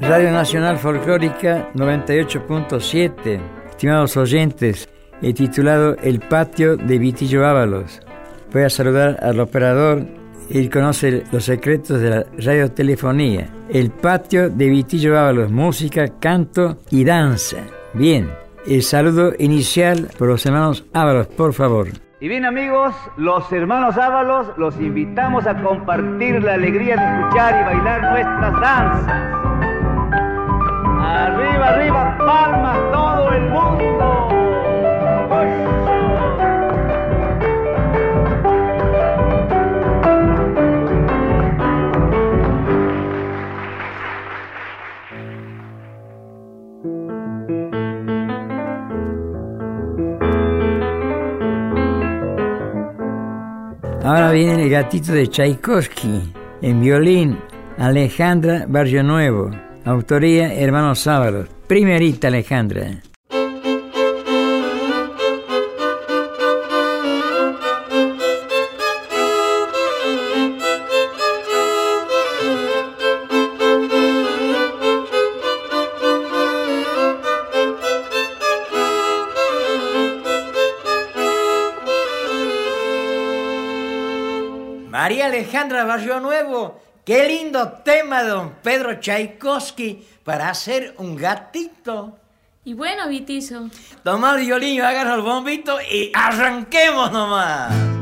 Radio Nacional Folclórica 98.7, estimados oyentes, he titulado El patio de Vitillo Ábalos. Voy a saludar al operador, él conoce los secretos de la radiotelefonía. El patio de Vitillo Ábalos, música, canto y danza. Bien, el saludo inicial por los hermanos Ábalos, por favor. Y bien amigos, los hermanos Ábalos los invitamos a compartir la alegría de escuchar y bailar nuestras danzas. Arriba, arriba, palmas todo el mundo. Ahora viene el gatito de Tchaikovsky, en violín, Alejandra Barrio Nuevo. Autoría Hermanos Sábalos. Primerita Alejandra. Alejandra Barrio Nuevo Qué lindo tema, don Pedro Tchaikovsky, para hacer un gatito. Y bueno, Vitizo. Toma el violín, agarra el bombito y arranquemos nomás.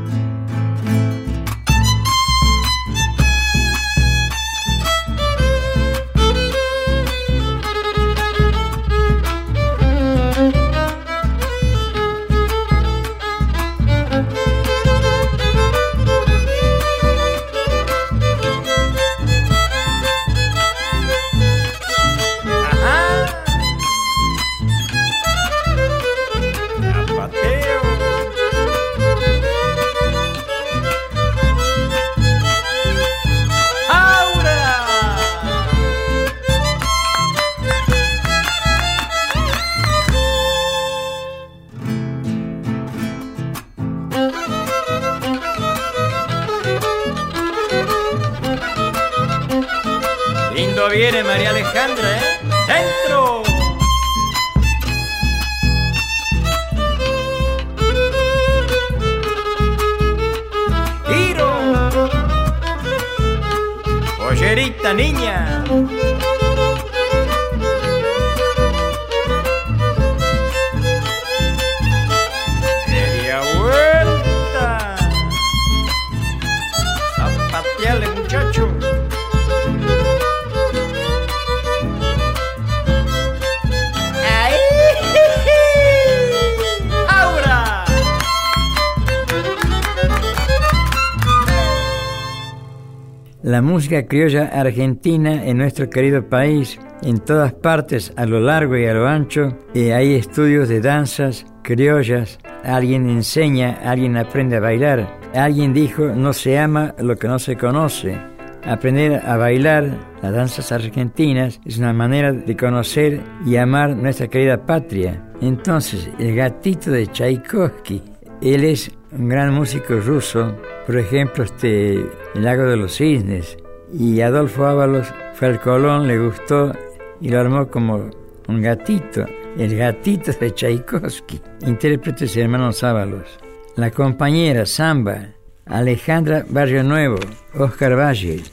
Música criolla argentina en nuestro querido país, en todas partes, a lo largo y a lo ancho, eh, hay estudios de danzas criollas, alguien enseña, alguien aprende a bailar, alguien dijo, no se ama lo que no se conoce. Aprender a bailar las danzas argentinas es una manera de conocer y amar nuestra querida patria. Entonces, el gatito de Tchaikovsky, él es un gran músico ruso, por ejemplo, este, El lago de los cisnes, y Adolfo Ábalos fue al Colón, le gustó y lo armó como un gatito, el gatito de Tchaikovsky, intérpretes hermanos Ábalos. La compañera Samba, Alejandra Barrio Nuevo, Oscar Valle,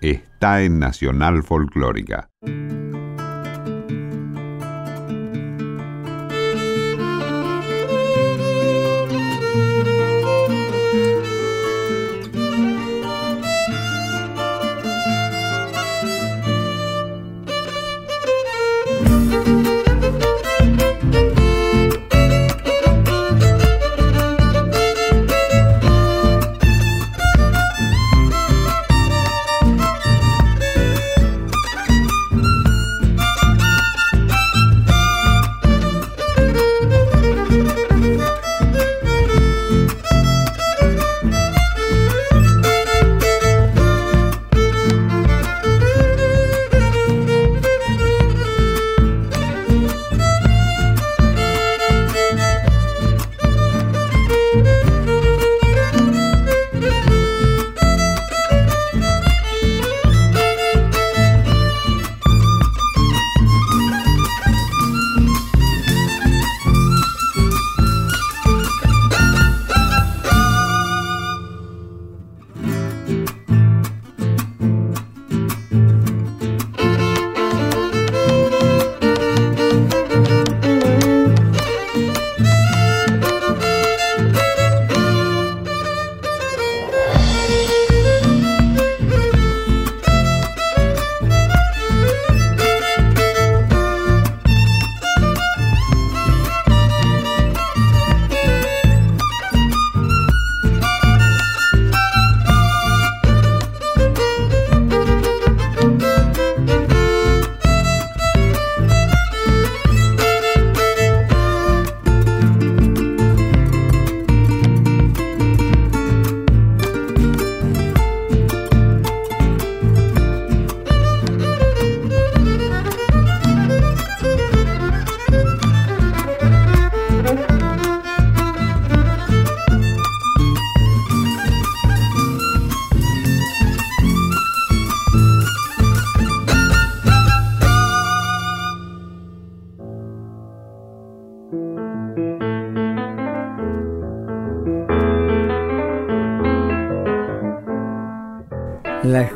Está en Nacional Folclórica.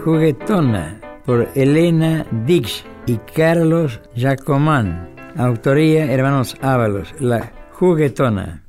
Juguetona por Elena Dix y Carlos Jacomán. Autoría Hermanos Ábalos. La juguetona.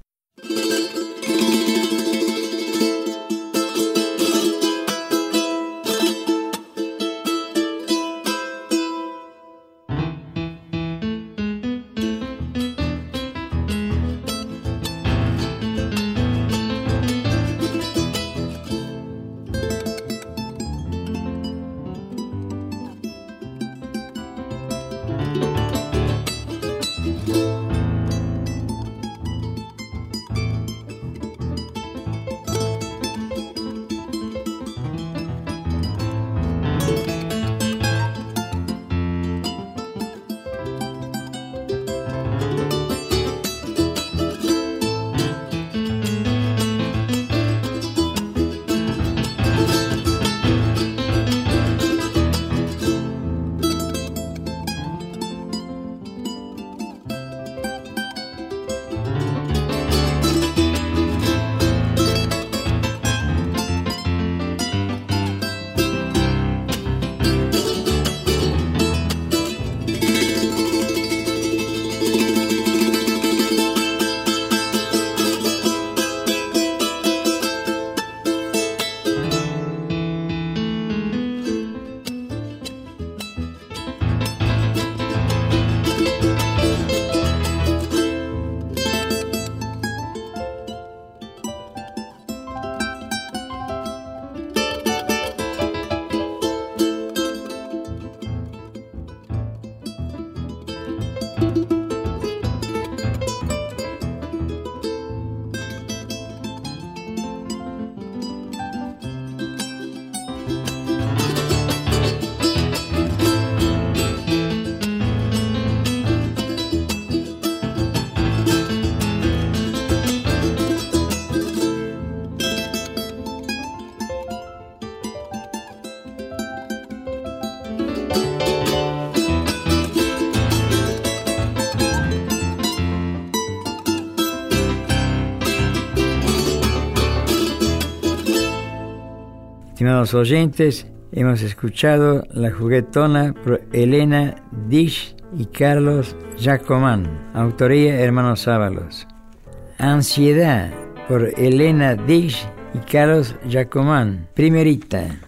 Estimados oyentes, hemos escuchado La juguetona por Elena Dish y Carlos Jacomán, autoría Hermanos Ábalos. Ansiedad por Elena Dish y Carlos Jacomán, primerita.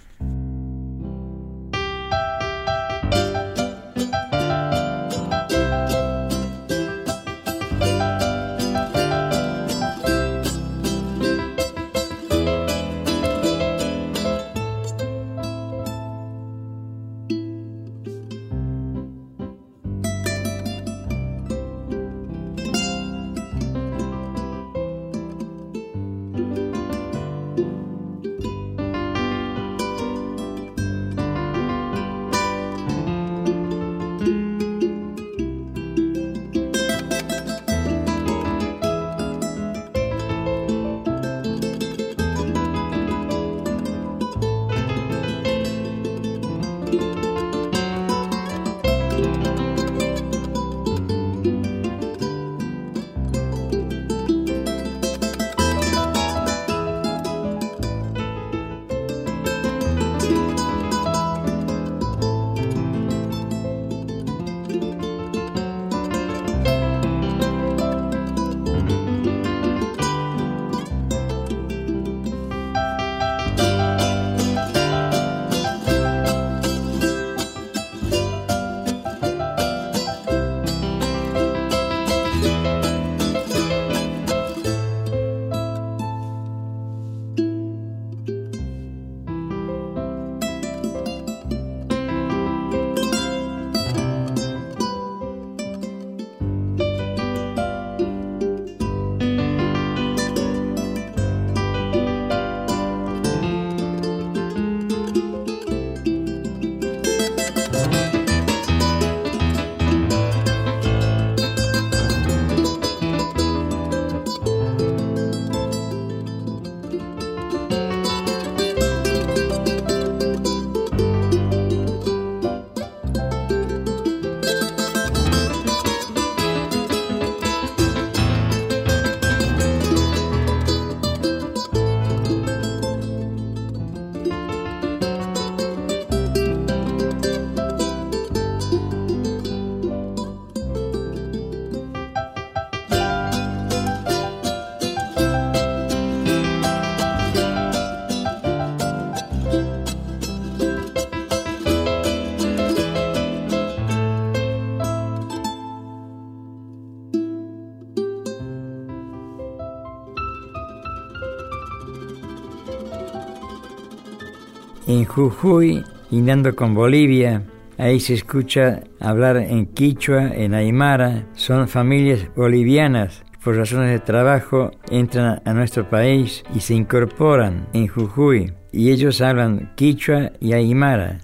Jujuy, lindando con Bolivia. Ahí se escucha hablar en quichua, en aymara. Son familias bolivianas. Por razones de trabajo entran a nuestro país y se incorporan en Jujuy. Y ellos hablan quichua y aymara.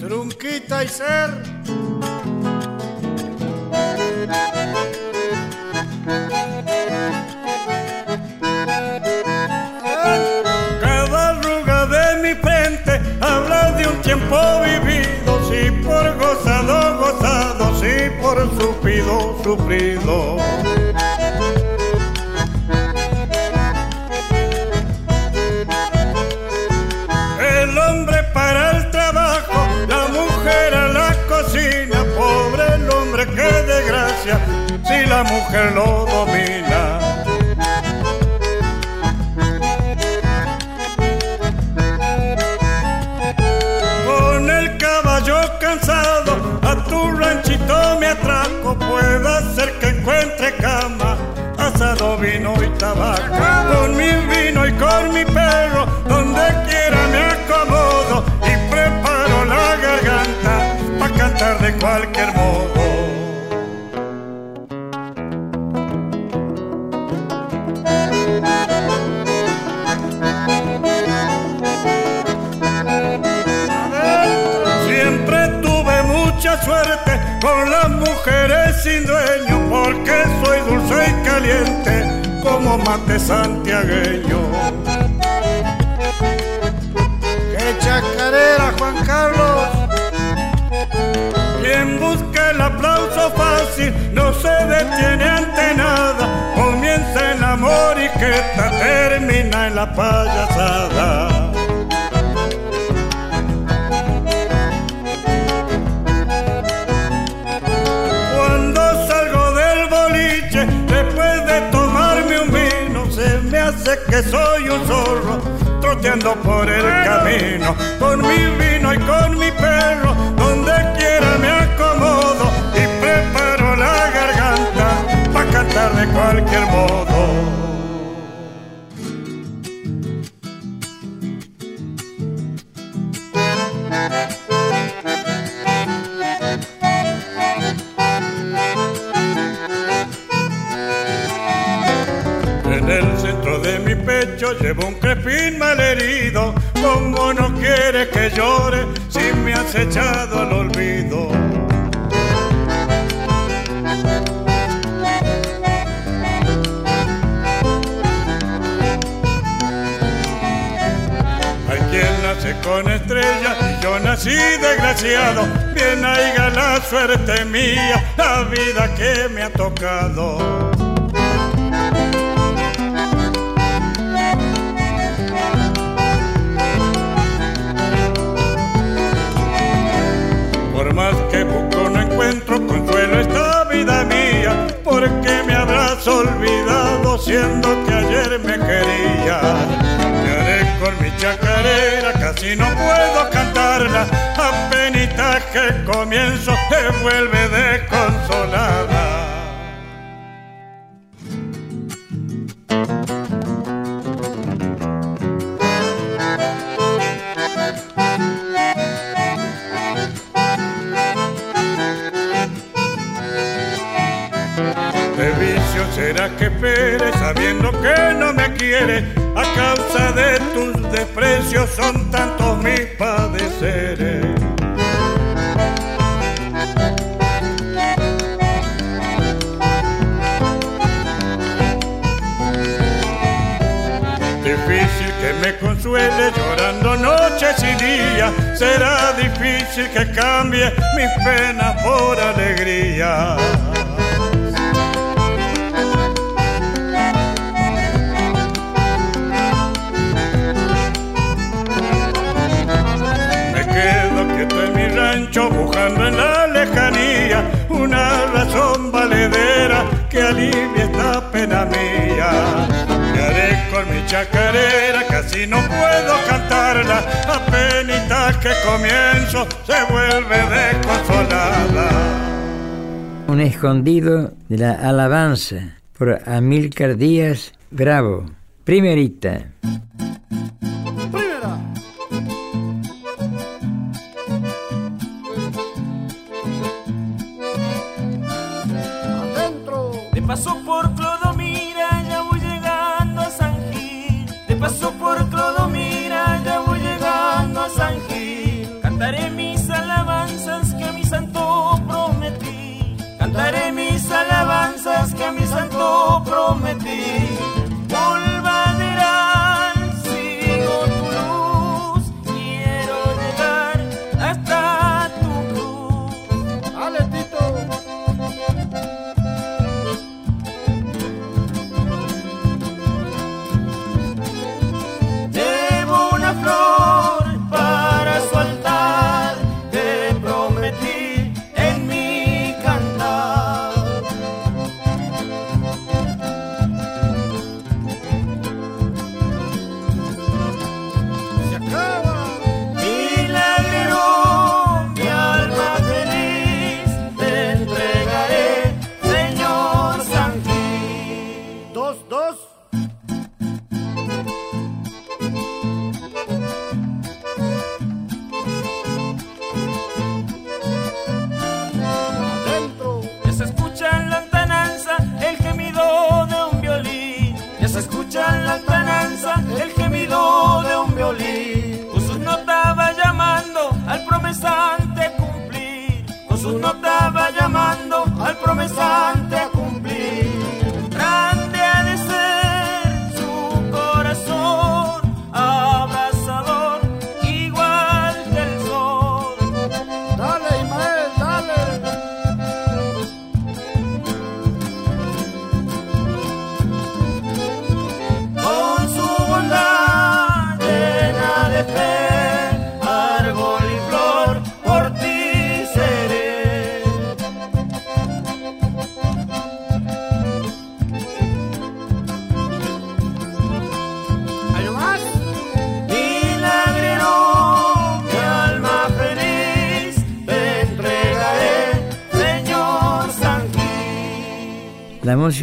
Trunquita y ser tiempo vivido, sí por gozado, gozado, sí por sufrido, sufrido. El hombre para el trabajo, la mujer a la cocina, pobre el hombre que desgracia, si la mujer lo domina. Con las mujeres sin dueño, porque soy dulce y caliente como mate santiagueño. ¡Qué chacarera, Juan Carlos! Quien busca el aplauso fácil no se detiene ante nada, comienza el amor y que termina en la payasada. De que soy un zorro, troteando por el camino, con mi vino y con mi perro, donde quiera me acomodo y preparo la garganta para cantar de cualquier modo. Llevo un crepín malherido, como no quieres que llore si me has echado al olvido. Hay quien nace con estrella y yo nací desgraciado, bien haya la suerte mía, la vida que me ha tocado. Encuentro consuelo esta vida mía, porque me habrás olvidado siendo que ayer me quería. Haré con mi chacarera, casi no puedo cantarla, apenas que comienzo se vuelve desconsolada. Que espere sabiendo que no me quiere a causa de tus desprecios son tantos mis padeceres. Difícil que me consuele llorando noches y días, será difícil que cambie mis penas por alegría. Buscando en la lejanía una razón valedera que alivie esta pena mía. Me haré con mi chacarera, casi no puedo cantarla, apenas que comienzo se vuelve desconsolada. Un escondido de la alabanza por Amílcar Díaz Bravo. Primerita.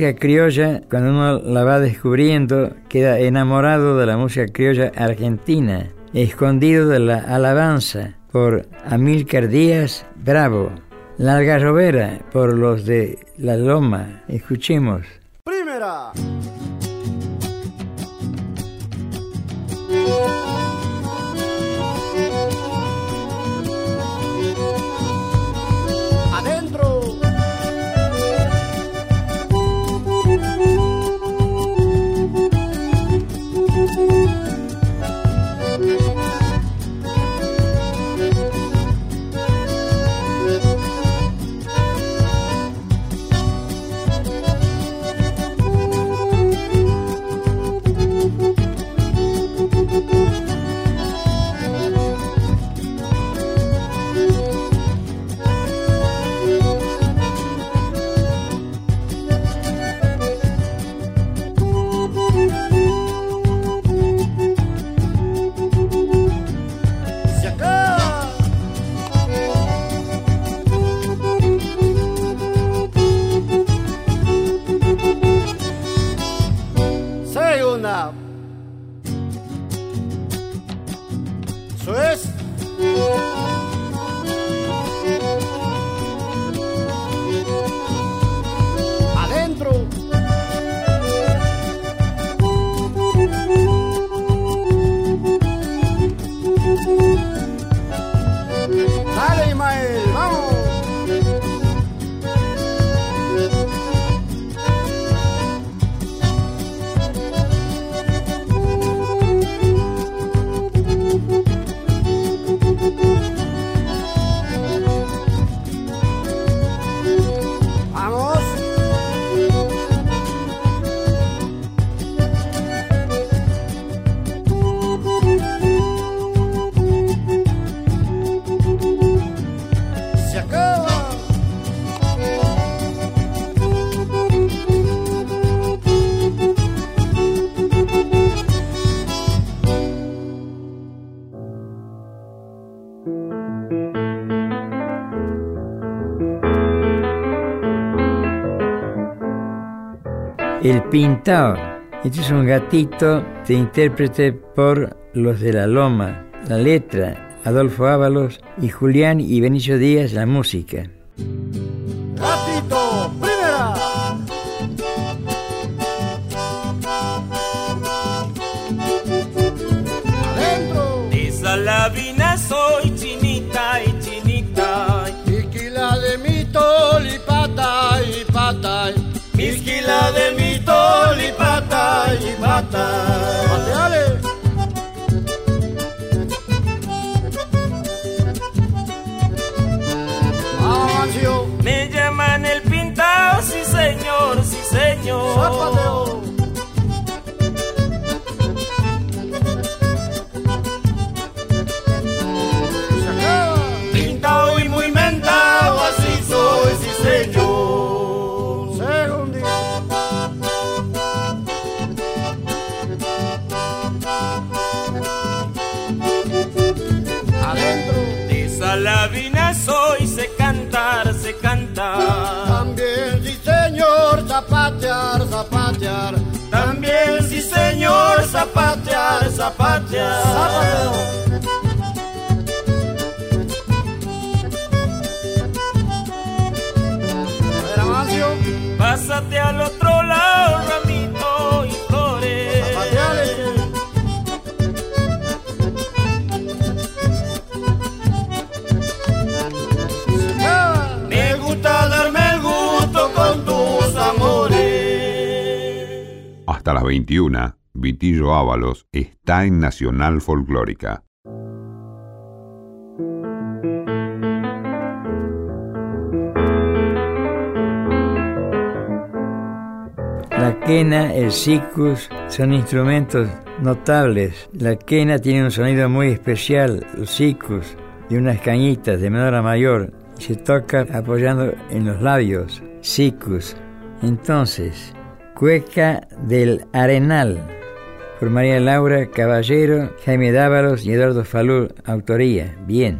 Música criolla, cuando uno la va descubriendo, queda enamorado de la música criolla argentina, escondido de la alabanza por Amílcar Díaz Bravo. La Algarrobera por los de La Loma. Escuchemos. Primera. El Pintao. Este es un gatito de intérprete por los de la Loma. La letra, Adolfo Ábalos y Julián y Benicio Díaz, la música. De Salavina soy, sé cantar, sé cantar. También sí señor, zapatear, zapatear. También sí señor, zapatear, zapatear. Zapateo. Hasta las 21, Vitillo Ábalos está en Nacional Folclórica. La quena, el sicus son instrumentos notables. La quena tiene un sonido muy especial, el sicus, de unas cañitas de menor a mayor. Se toca apoyando en los labios, sicus. Entonces, Cueca del Arenal, por María Laura Caballero, Jaime Dávalos y Eduardo Falú, autoría. Bien.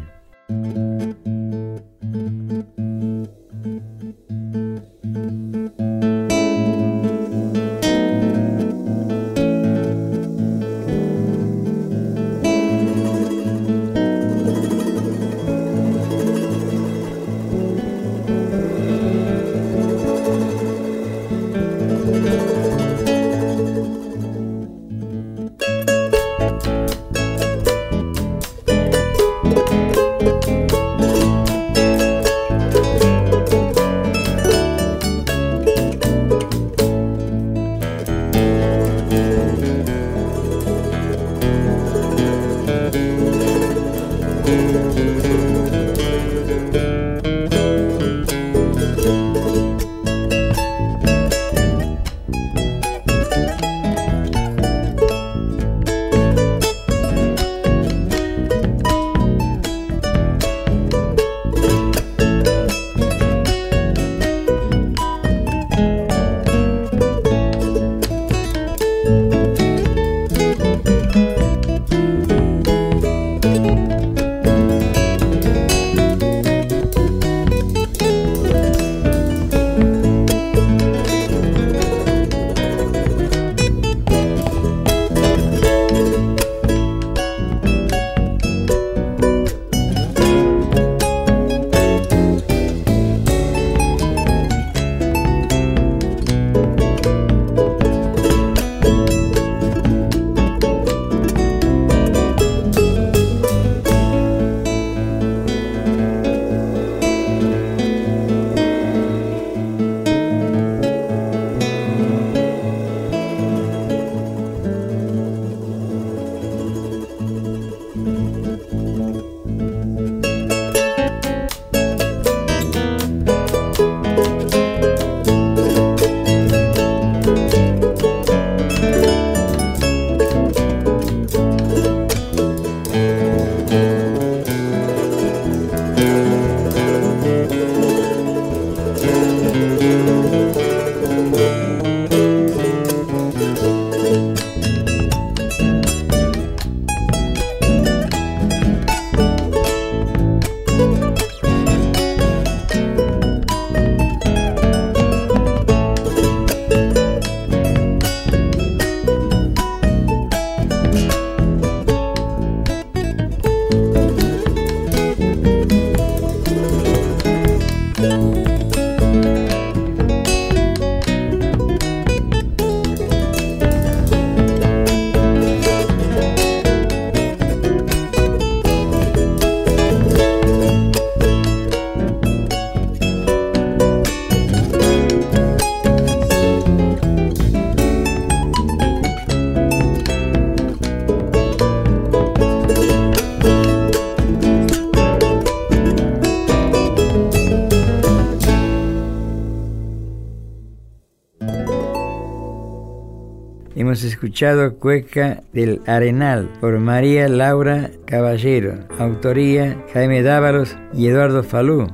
escuchado Cueca del Arenal por María Laura Caballero, autoría Jaime Dávalos y Eduardo Falú.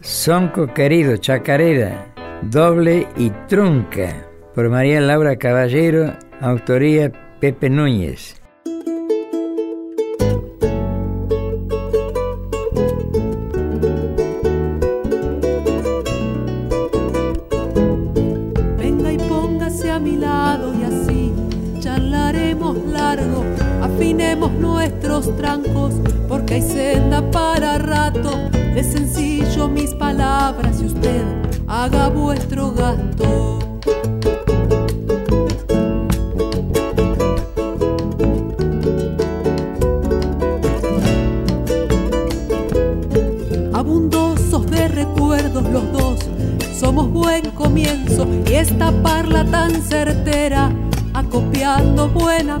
Sonco Querido, Chacarera, Doble y Trunca por María Laura Caballero, autoría Pepe Núñez. caminemos nuestros trancos, porque hay senda para rato. De sencillo mis palabras y usted haga vuestro gasto. Abundosos de recuerdos los dos, somos buen comienzo y esta parla tan certera, acopiando buena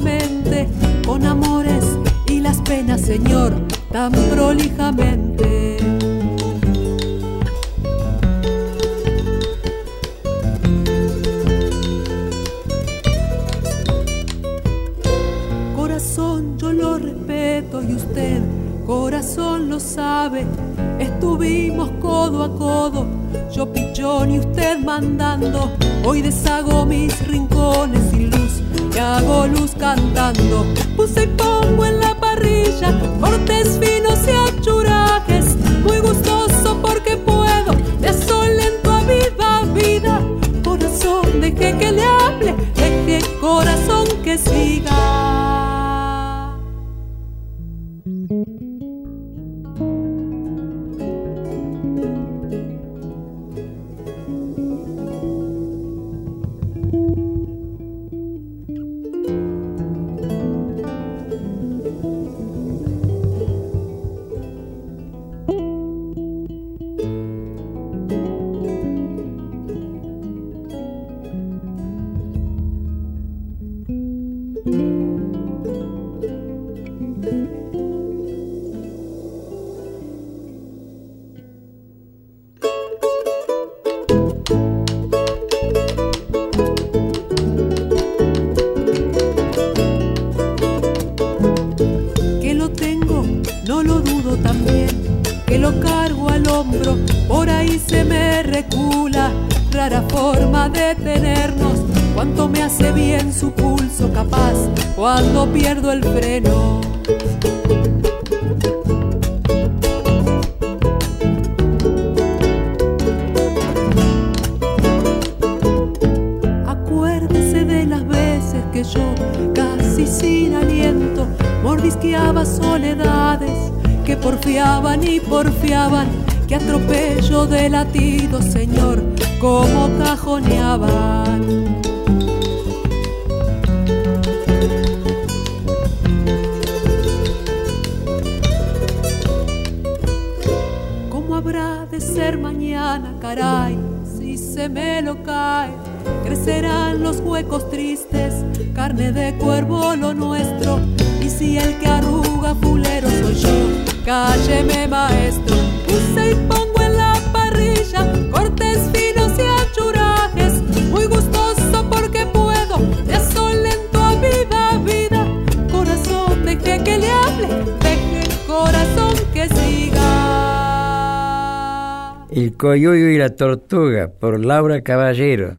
lijame. pierdo el freno. El Coyoyo y la Tortuga, por Laura Caballero.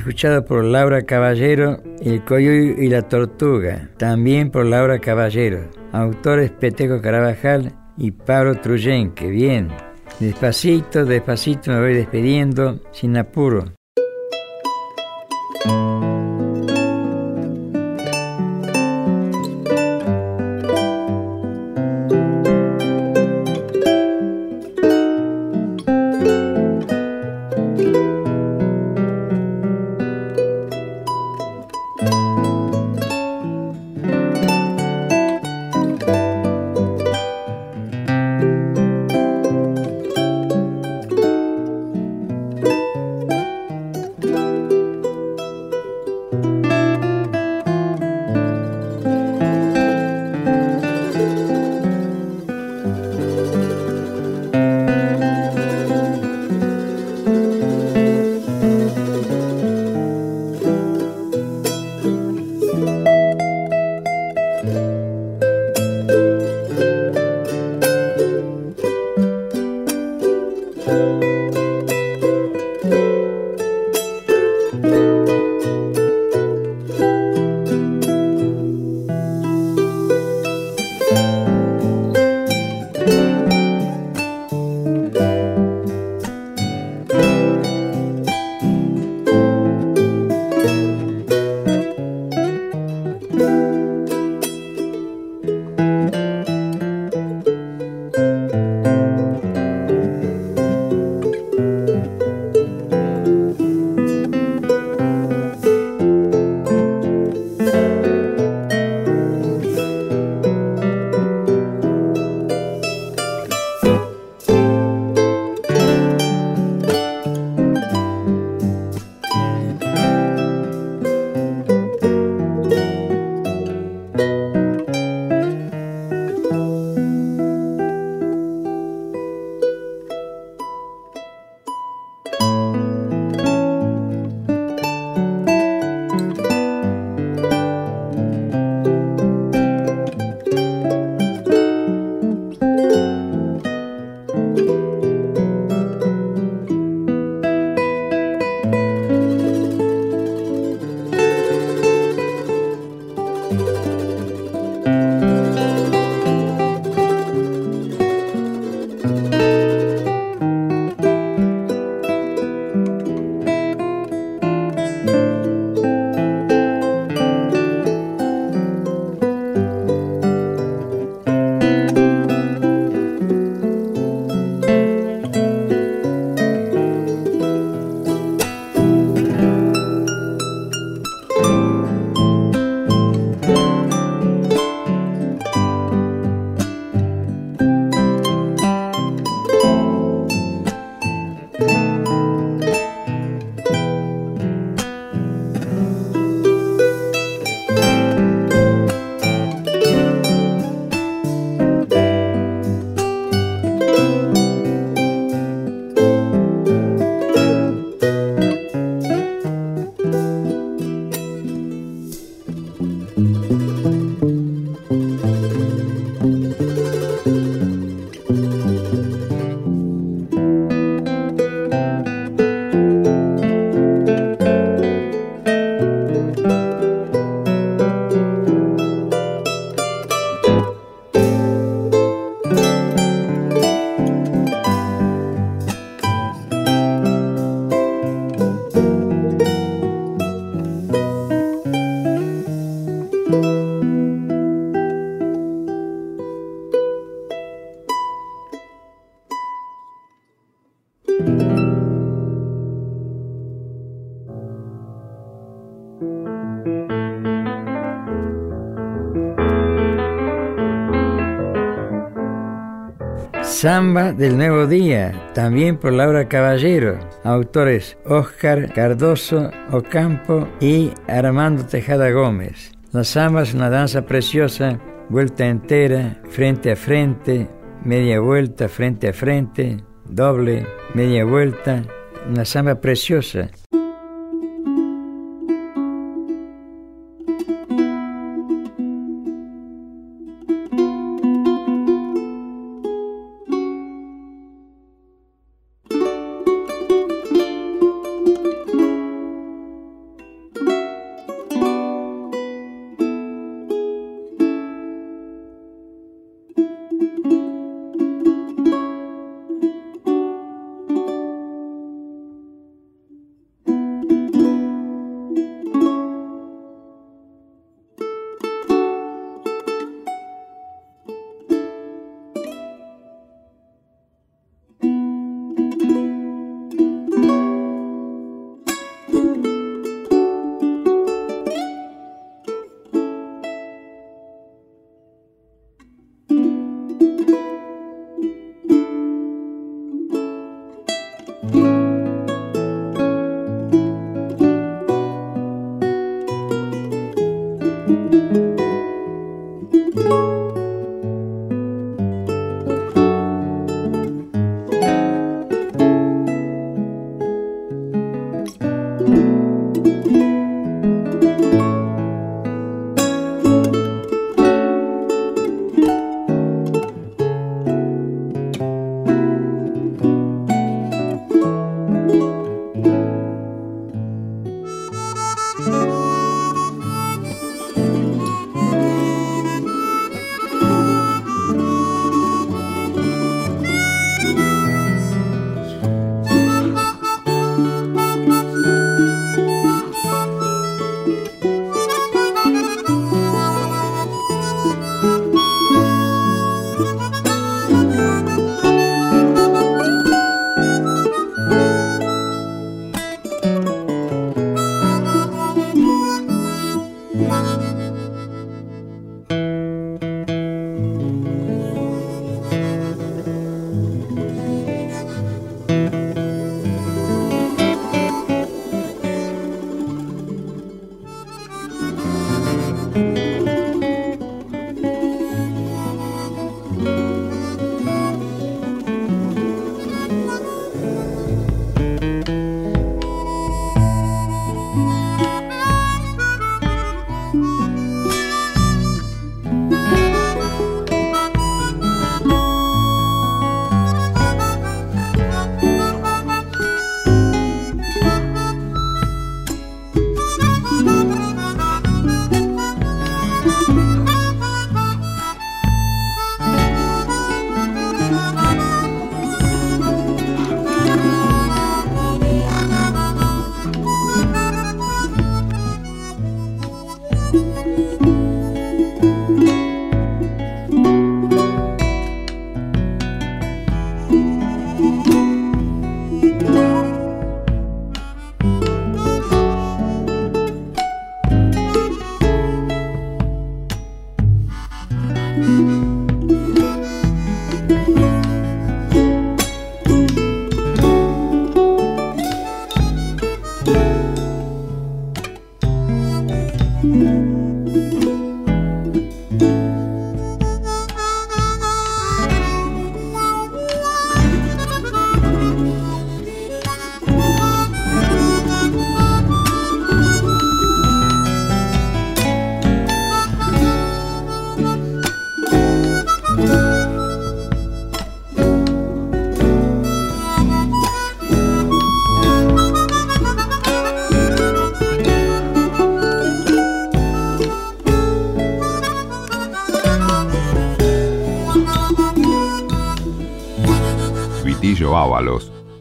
Escuchado por Laura Caballero El Coyuy y la Tortuga, también por Laura Caballero. Autores Peteco Carabajal y Pablo Truyen, que bien. Despacito, despacito me voy despidiendo, sin apuro. Samba del Nuevo Día, también por Laura Caballero. Autores Oscar Cardoso Ocampo y Armando Tejada Gómez. La samba es una danza preciosa, vuelta entera, frente a frente, media vuelta, frente a frente, doble, media vuelta. Una samba preciosa.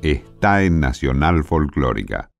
Está en Nacional Folclórica.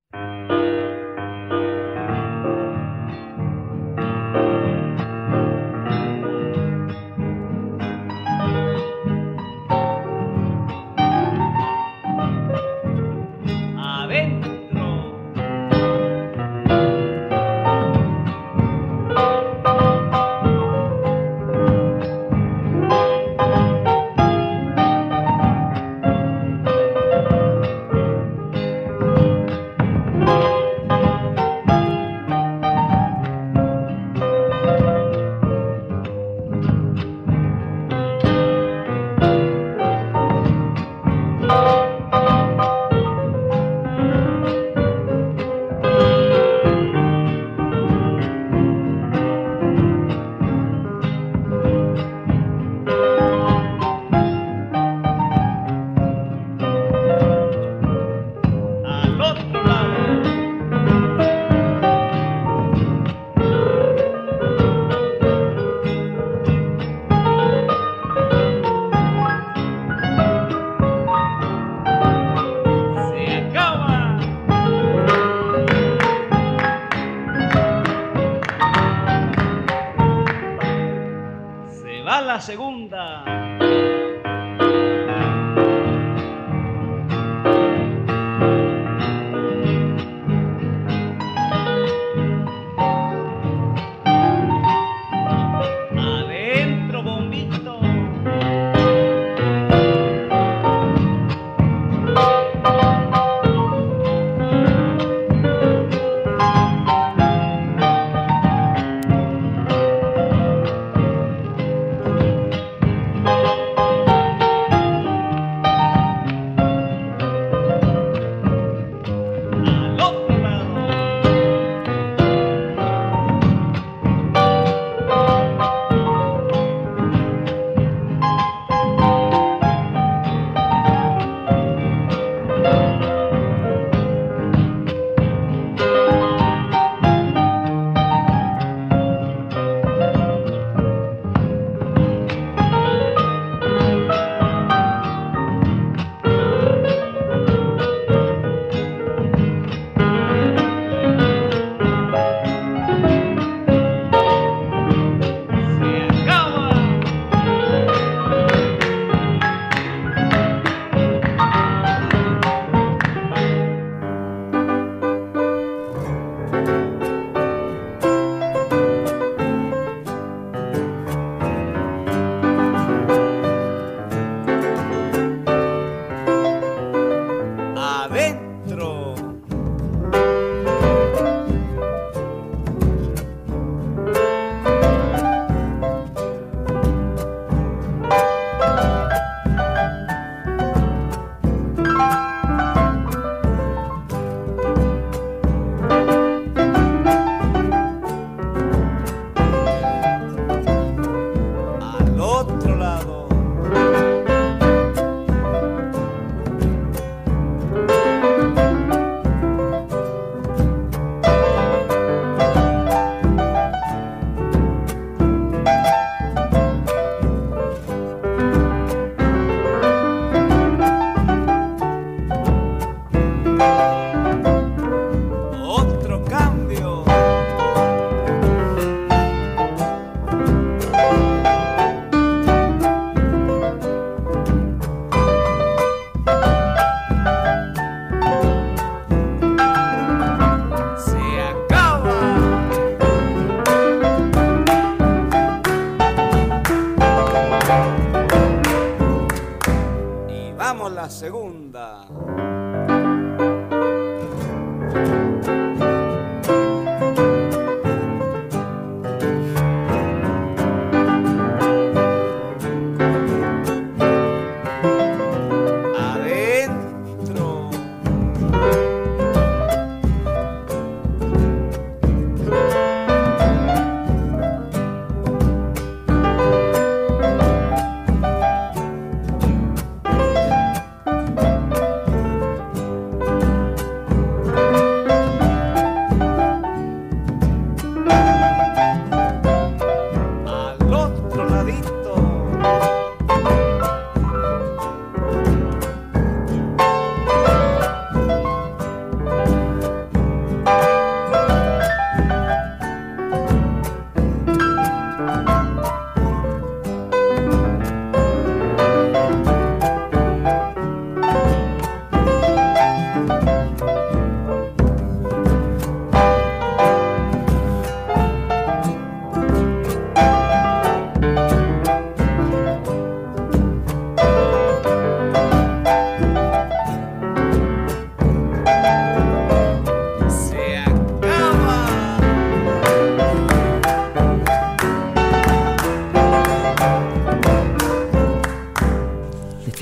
segunda.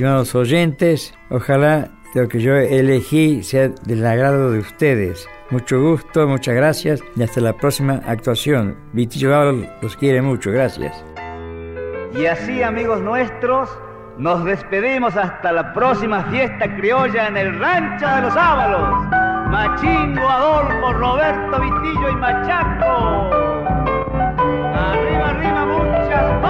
Estimados oyentes. Ojalá lo que yo elegí sea del agrado de ustedes. Mucho gusto, muchas gracias y hasta la próxima actuación. Vitillo Ábalos los quiere mucho, gracias. Y así, amigos nuestros, nos despedimos hasta la próxima fiesta criolla en el Rancho de los Ábalos. Machingo, Adolfo, Roberto, Vitillo y Machaco. Arriba, arriba, muchas